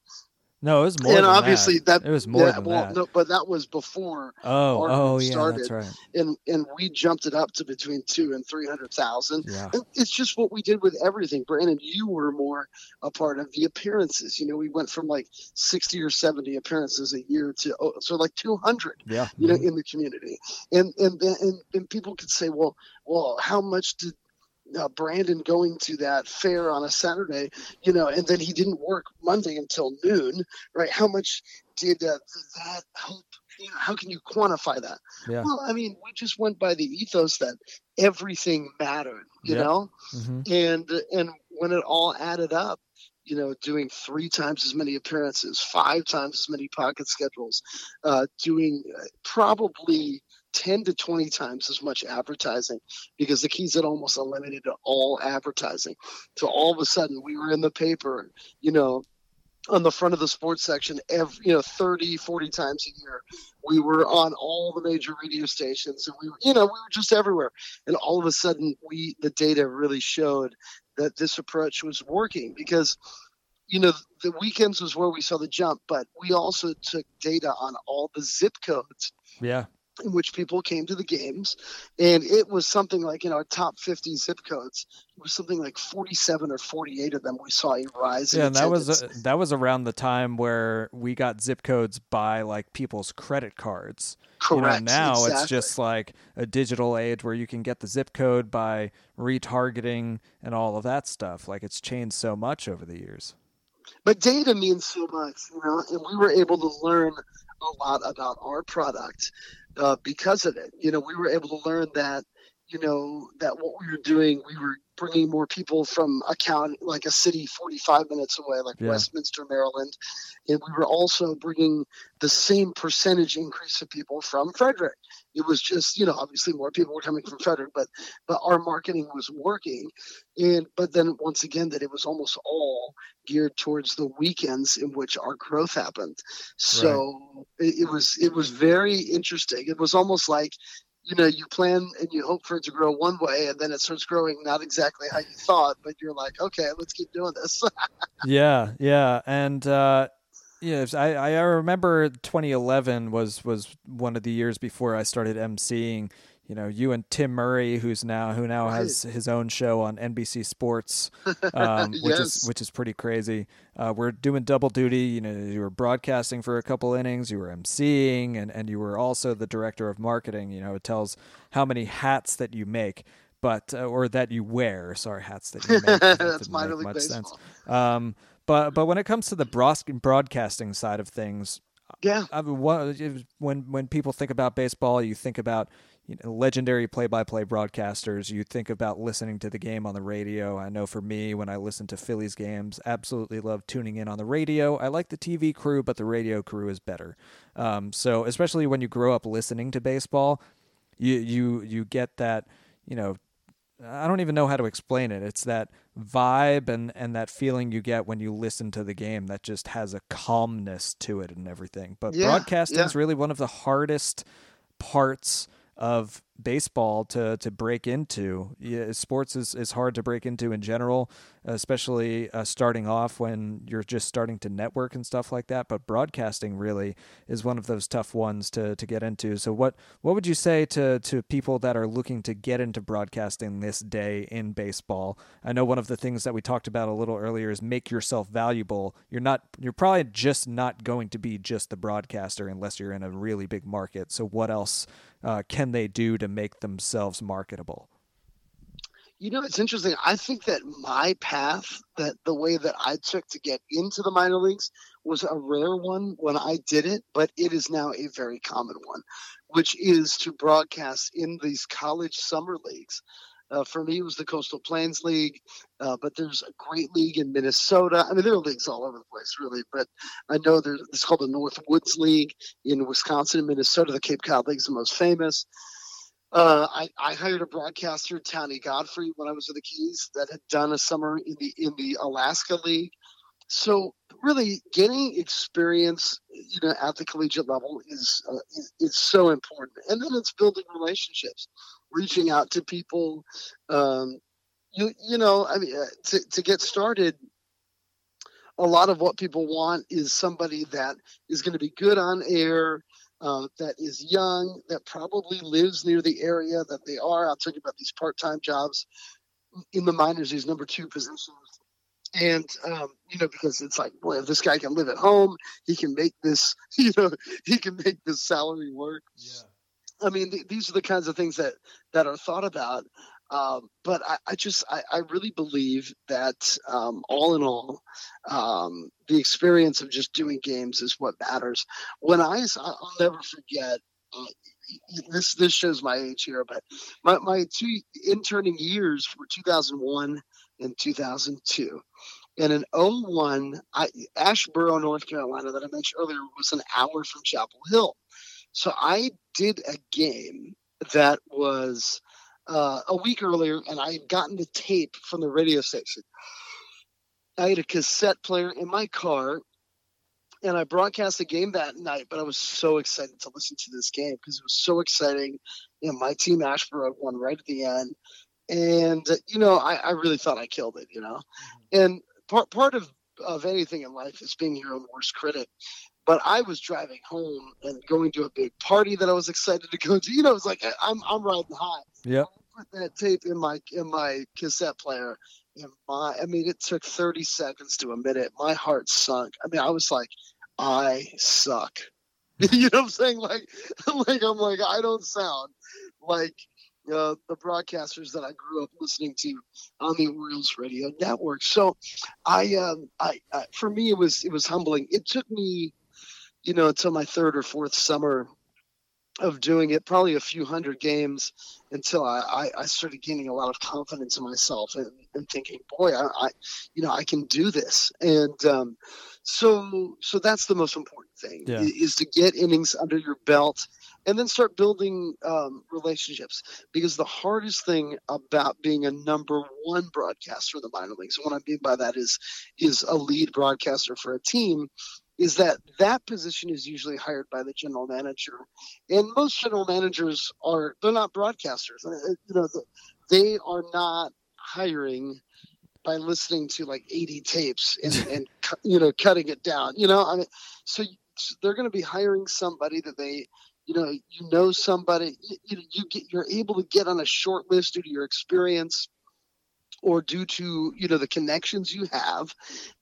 No, it was more. And obviously that. that. it was more yeah, than well, that. No, but that was before. Oh, oh yeah, started. that's right. And and we jumped it up to between two and three hundred thousand. Yeah. And it's just what we did with everything. Brandon, you were more a part of the appearances. You know, we went from like sixty or seventy appearances a year to oh, so like two hundred. Yeah. You mm-hmm. know, in the community, and and and and people could say, well, well, how much did uh, Brandon going to that fair on a Saturday, you know, and then he didn't work Monday until noon, right? How much did, uh, that help? You know, how can you quantify that? Yeah. Well, I mean, we just went by the ethos that everything mattered, you know, mm-hmm. and and when it all added up, you know, doing three times as many appearances, five times as many pocket schedules, uh, doing uh, probably 10 to 20 times as much advertising because the keys had almost eliminated all advertising. So all of a sudden we were in the paper, you know, on the front of the sports section every you know 30 40 times a year. We were on all the major radio stations and we were you know we were just everywhere. And all of a sudden we the data really showed that this approach was working because you know the weekends was where we saw the jump but we also took data on all the zip codes yeah in which people came to the games, and it was something like you know top 50 zip codes. It was something like 47 or 48 of them we saw a rise. Yeah, and that was uh, that was around the time where we got zip codes by like people's credit cards. Correct. You know, now exactly. it's just like a digital age where you can get the zip code by retargeting and all of that stuff. Like it's changed so much over the years. But data means so much, you know, and we were able to learn a lot about our product uh, because of it. You know, we were able to learn that you know that what we were doing we were bringing more people from a county like a city 45 minutes away like yeah. westminster maryland and we were also bringing the same percentage increase of people from frederick it was just you know obviously more people were coming from frederick but but our marketing was working. And but then once again that it was almost all geared towards the weekends in which our growth happened. So right. it, it was it was very interesting. It was almost like you know you plan and you hope for it to grow one way and then it starts growing not exactly how you thought but you're like okay let's keep doing this. Yeah yeah. And uh yeah I, I remember 2011 was was one of the years before i started emceeing you know you and Tim Murray, who's now who now right. has his own show on NBC Sports, um, which yes. is which is pretty crazy. Uh, we're doing double duty. You know, you were broadcasting for a couple innings, you were emceeing, and and you were also the director of marketing. You know, it tells how many hats that you make. But uh, or that you wear, sorry, hats that you make. That's minor league baseball. Sense. Um, but but when it comes to the broadcasting side of things, yeah, I mean, when when people think about baseball, you think about you know, legendary play-by-play broadcasters. You think about listening to the game on the radio. I know for me, when I listen to Phillies games, absolutely love tuning in on the radio. I like the TV crew, but the radio crew is better. Um, so especially when you grow up listening to baseball, you you you get that you know I don't even know how to explain it. It's that vibe and, and that feeling you get when you listen to the game that just has a calmness to it and everything. But yeah, broadcasting is yeah. really one of the hardest parts of baseball to to break into. Yeah, sports is, is hard to break into in general, especially uh, starting off when you're just starting to network and stuff like that. But broadcasting really is one of those tough ones to, to get into. So what what would you say to to people that are looking to get into broadcasting this day in baseball? I know one of the things that we talked about a little earlier is make yourself valuable. You're not you're probably just not going to be just the broadcaster unless you're in a really big market. So what else uh, can they do to make themselves marketable? You know, it's interesting. I think that my path, that the way that I took to get into the minor leagues, was a rare one when I did it, but it is now a very common one, which is to broadcast in these college summer leagues. Uh, for me, it was the Coastal Plains League, uh, but there's a great league in Minnesota. I mean, there are leagues all over the place, really. But I know there's it's called the North Woods League in Wisconsin and Minnesota. The Cape Cod League is the most famous. Uh, I, I, hired a broadcaster, Tony Godfrey, when I was with the Keys, that had done a summer in the in the Alaska League. So really, getting experience, you know, at the collegiate level is uh, is, is so important, and then it's building relationships reaching out to people. Um, you you know, I mean, uh, to to get started, a lot of what people want is somebody that is going to be good on air, uh, that is young, that probably lives near the area that they are. I'll tell you about these part-time jobs in the minors, these number two positions. And um, you know, because it's like, boy, if this guy can live at home, he can make this, you know, he can make this salary work. Yeah. I mean, th- these are the kinds of things that that are thought about. Um, but I, I just I, I, really believe that um, all in all, um, the experience of just doing games is what matters. When I I'll never forget. Uh, this this shows my age here, but my, my two interning years were 2001 and 2002. And in 01, I, North Carolina, that I mentioned earlier, was an hour from Chapel Hill. So I did a game that was uh, a week earlier, and I had gotten the tape from the radio station. I had a cassette player in my car, and I broadcast the game that night. But I was so excited to listen to this game because it was so exciting. And my team Asheboro won right at the end, and uh, you know I, I really thought I killed it. You know, mm-hmm. and part part of of anything in life is being your own worst critic. But I was driving home and going to a big party that I was excited to go to. You know, it was like I'm I'm riding high. Yeah. Put that tape in my in my cassette player. And my, I mean, it took 30 seconds to a minute. My heart sunk. I mean, I was like, I suck. you know what I'm saying? Like, like I'm like, I don't sound like uh, the broadcasters that I grew up listening to on the Orioles radio network. So, I, um, I, I, for me, it was it was humbling. It took me you know, until my third or fourth summer of doing it, probably a few hundred games until I, I, I started gaining a lot of confidence in myself and, and thinking, boy, I, I, you know, I can do this. And um, so, so that's the most important thing Yeah. is to get innings under your belt and then start building um, relationships because the hardest thing about being a number one broadcaster in the minor leagues, and what I mean by that is, is a lead broadcaster for a team is that that position is usually hired by the general manager. And most general managers are they're not broadcasters. Uh, you know the- they are not hiring by listening to like 80 tapes and, and you know cutting it down you know? I mean so they're going to be hiring somebody that they you know you know somebody you, you, you get you're able to get on a short list due to your experience or due to you know the connections you have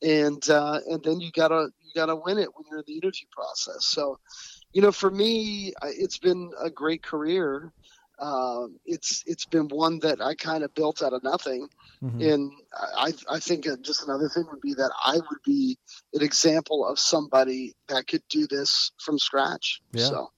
and uh, and then you gotta you gotta win it when you're in the interview process so you know for me it's been a great career um, it's it's been one that I kind of built out of nothing Mhm. and I, I think just another thing would be that I would be an example of somebody that could do this from scratch. Yeah. So,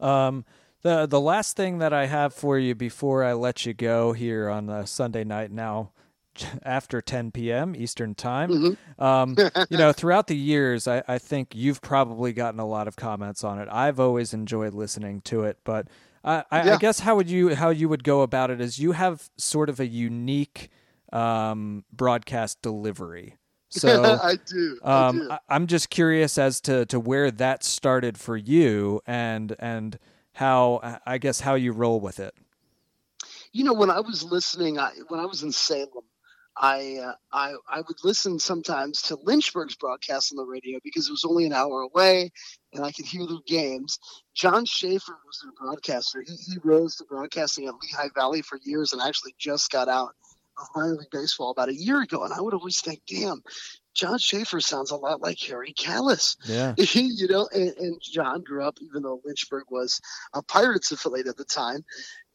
Um, the the last thing that I have for you before I let you go here on a Sunday night now, after 10 p.m. Eastern time. Mhm. Um, you know, throughout the years, I, I think you've probably gotten a lot of comments on it. I've always enjoyed listening to it, but I, I, I guess how would you how you would go about it is you have sort of a unique um, broadcast delivery. So I do. Um. I, I'm just curious as to, to where that started for you and and how I guess how you roll with it. you know, when I was listening, I, when I was in Salem, I, uh, I I would listen sometimes to Lynchburg's broadcast on the radio because it was only an hour away, and I could hear their games. John Schaefer was their broadcaster. He, he rose to broadcasting at Lehigh Valley for years, and actually just got out of minor league baseball about a year ago. And I would always think, damn, John Schaefer sounds a lot like Harry Kalas. Yeah. you know, and, and John grew up, even though Lynchburg was a Pirates affiliate at the time,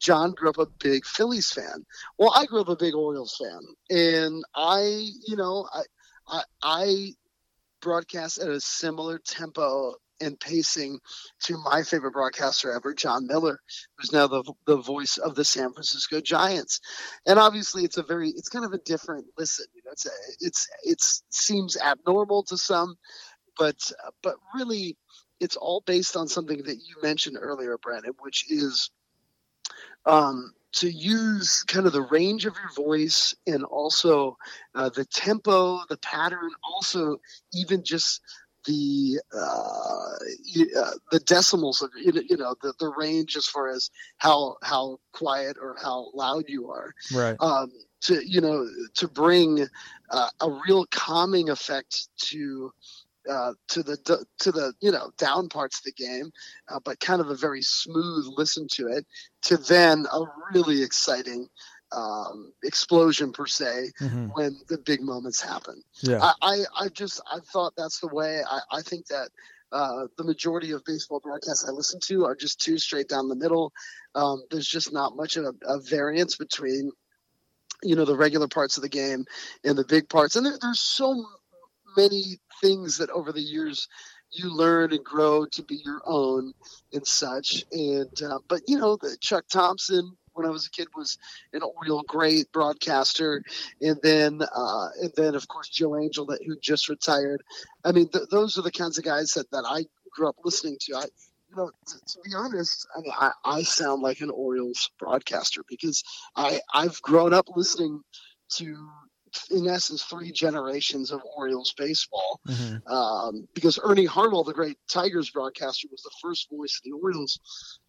John grew up a big Phillies fan. Well, I grew up a big Orioles fan, and I, you know, I, I, I broadcast at a similar tempo and pacing to my favorite broadcaster ever, Jon Miller, who's now the the voice of the San Francisco Giants. And obviously, it's a very, it's kind of a different listen. You know, it's a, it's it's seems abnormal to some, but but really, it's all based on something that you mentioned earlier, Brandon, which is um, to use kind of the range of your voice and also uh, the tempo, the pattern, also even just the uh, uh, the decimals of you know, you know the, the range as far as how how quiet or how loud you are Right. um, to you know to bring uh, a real calming effect to uh, to the to the you know down parts of the game, uh, but kind of a very smooth listen to it. To then a really exciting um, explosion per se Mhm. when the big moments happen. Yeah. I, I, I just I thought that's the way. I, I think that uh, the majority of baseball broadcasts I listen to are just too straight down the middle. Um, there's just not much of a, a variance between you know the regular parts of the game and the big parts, and there, there's so many things that over the years you learn and grow to be your own and such. And uh, but you know, the Chuck Thompson when I was a kid was an Oriole great broadcaster, and then uh, and then of course Joe Angel that who just retired. I mean, th- those are the kinds of guys that that I grew up listening to. I you know, t- to be honest, I mean, I, I sound like an Orioles broadcaster because I I've grown up listening to in essence three generations of Orioles baseball Mhm. um, because Ernie Harwell, the great Tigers broadcaster, was the first voice of the Orioles.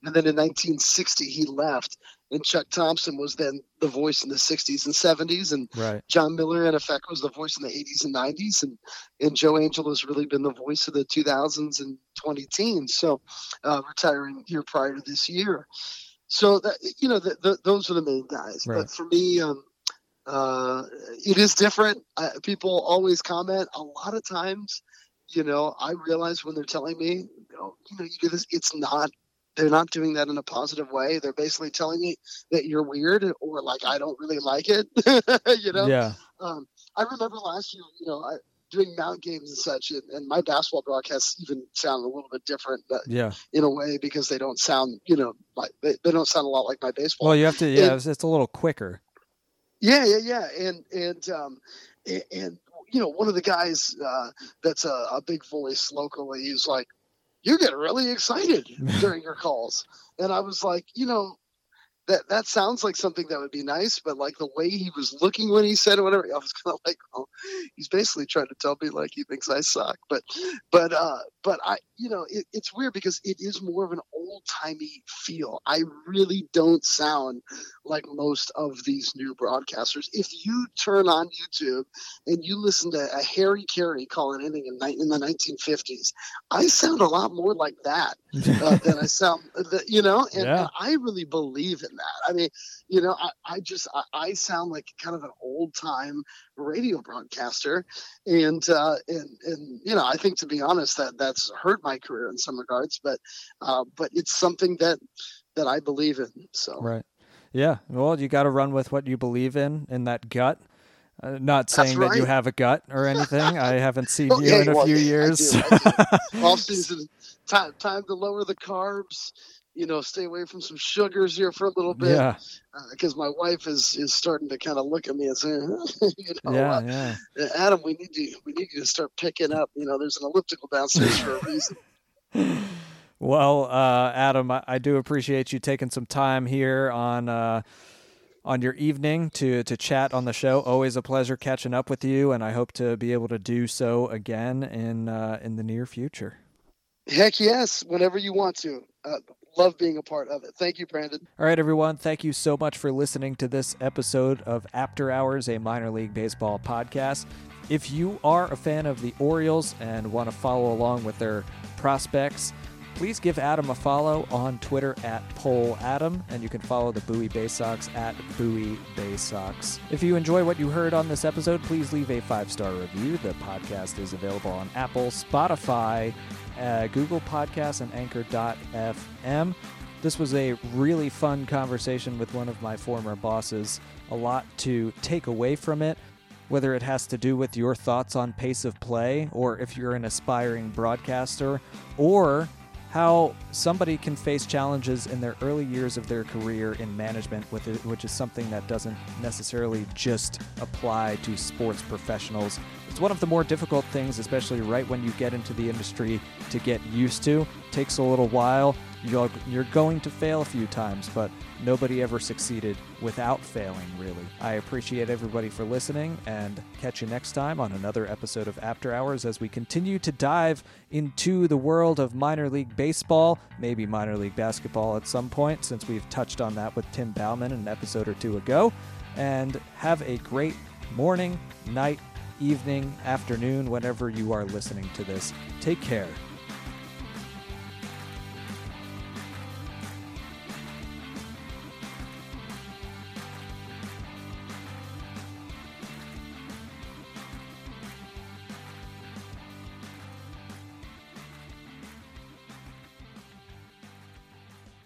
And then in 1960, he left, and Chuck Thompson was then the voice in the 60s and 70s, and Right. Jon Miller, in effect, was the voice in the 80s and 90s, and and Joe Angel has really been the voice of the 2000s and 20 teens. So, uh, retiring here prior to this year. So that you know, the, the, those are the main guys. Right. But for me, um, uh, it is different. Uh, people always comment. A lot of times, you know, I realize when they're telling me, you know, you know, you do this. It's not. They're not doing that in a positive way. They're basically telling me that you're weird or like I don't really like it. you know. Yeah. Um, I remember last year. You know, I doing mount games and such, and, and my basketball broadcasts even sound a little bit different, but Yeah. in a way because they don't sound, you know, like they, they don't sound a lot like my baseball. Well, you have to. Yeah, And- it's, it's a little quicker. Yeah, yeah, yeah, and and um, and, and you know, one of the guys uh, that's a, a big voice locally, he's like, "You get really excited during your calls," and I was like, you know. That, that sounds like something that would be nice, but like the way he was looking when he said it, whatever, I was kind of like, oh, he's basically trying to tell me like he thinks I suck. But, but, uh, but I, you know, it, it's weird because it is more of an old timey feel. I really don't sound like most of these new broadcasters. If you turn on YouTube and you listen to a Harry Caray call an inning in, in the 1950s, I sound a lot more like that uh, than I sound, you know, and, Yeah. and I really believe in that. I mean, you know, I, I just, I, I sound like kind of an old time radio broadcaster. And, uh, and, and, you know, I think to be honest, that that's hurt my career in some regards, but, uh, but it's something that, that I believe in. So, Right. Yeah. Well, you got to run with what you believe in in that gut. Uh, not saying that you have a gut or anything. I haven't seen Oh, you yeah, in a well, few yeah, years. off season time time to lower the carbs you know stay away from some sugars here for a little bit yeah. because my wife is is starting to kind of look at me and say you know Yeah. uh, Yeah. adam we need you we need you to start picking up you know there's an elliptical downstairs for a reason Well, uh, Adam, I, I do appreciate you taking some time here on uh, on your evening to to chat on the show. Always a pleasure catching up with you, and I hope to be able to do so again in uh, in the near future. heck yes whenever you want to uh, love being a part of it thank you brandon All right, everyone. Thank you so much for listening to this episode of After Hours, a minor league baseball podcast. If you are a fan of the Orioles and want to follow along with their prospects, please give Adam a follow on Twitter at Poll Adam, and you can follow the Bowie Baysox at Bowie Baysox. If you enjoy what you heard on this episode, please leave a five star review. The podcast is available on Apple, Spotify, uh, Google Podcasts, and Anchor.fm. This was a really fun conversation with one of my former bosses. A lot to take away from it, whether it has to do with your thoughts on pace of play, or if you're an aspiring broadcaster, or how somebody can face challenges in their early years of their career in management, it, which is something that doesn't necessarily just apply to sports professionals. It's one of the more difficult things, especially right when you get into the industry, to get used to. takes a little while. You're, you're going to fail a few times, but nobody ever succeeded without failing, really. I appreciate everybody for listening and catch you next time on another episode of After Hours as we continue to dive into the world of minor league baseball, maybe minor league basketball at some point, since we've touched on that with Tim Bauman an episode or two ago. And have a great morning, night, evening, afternoon, whenever you are listening to this. Take care.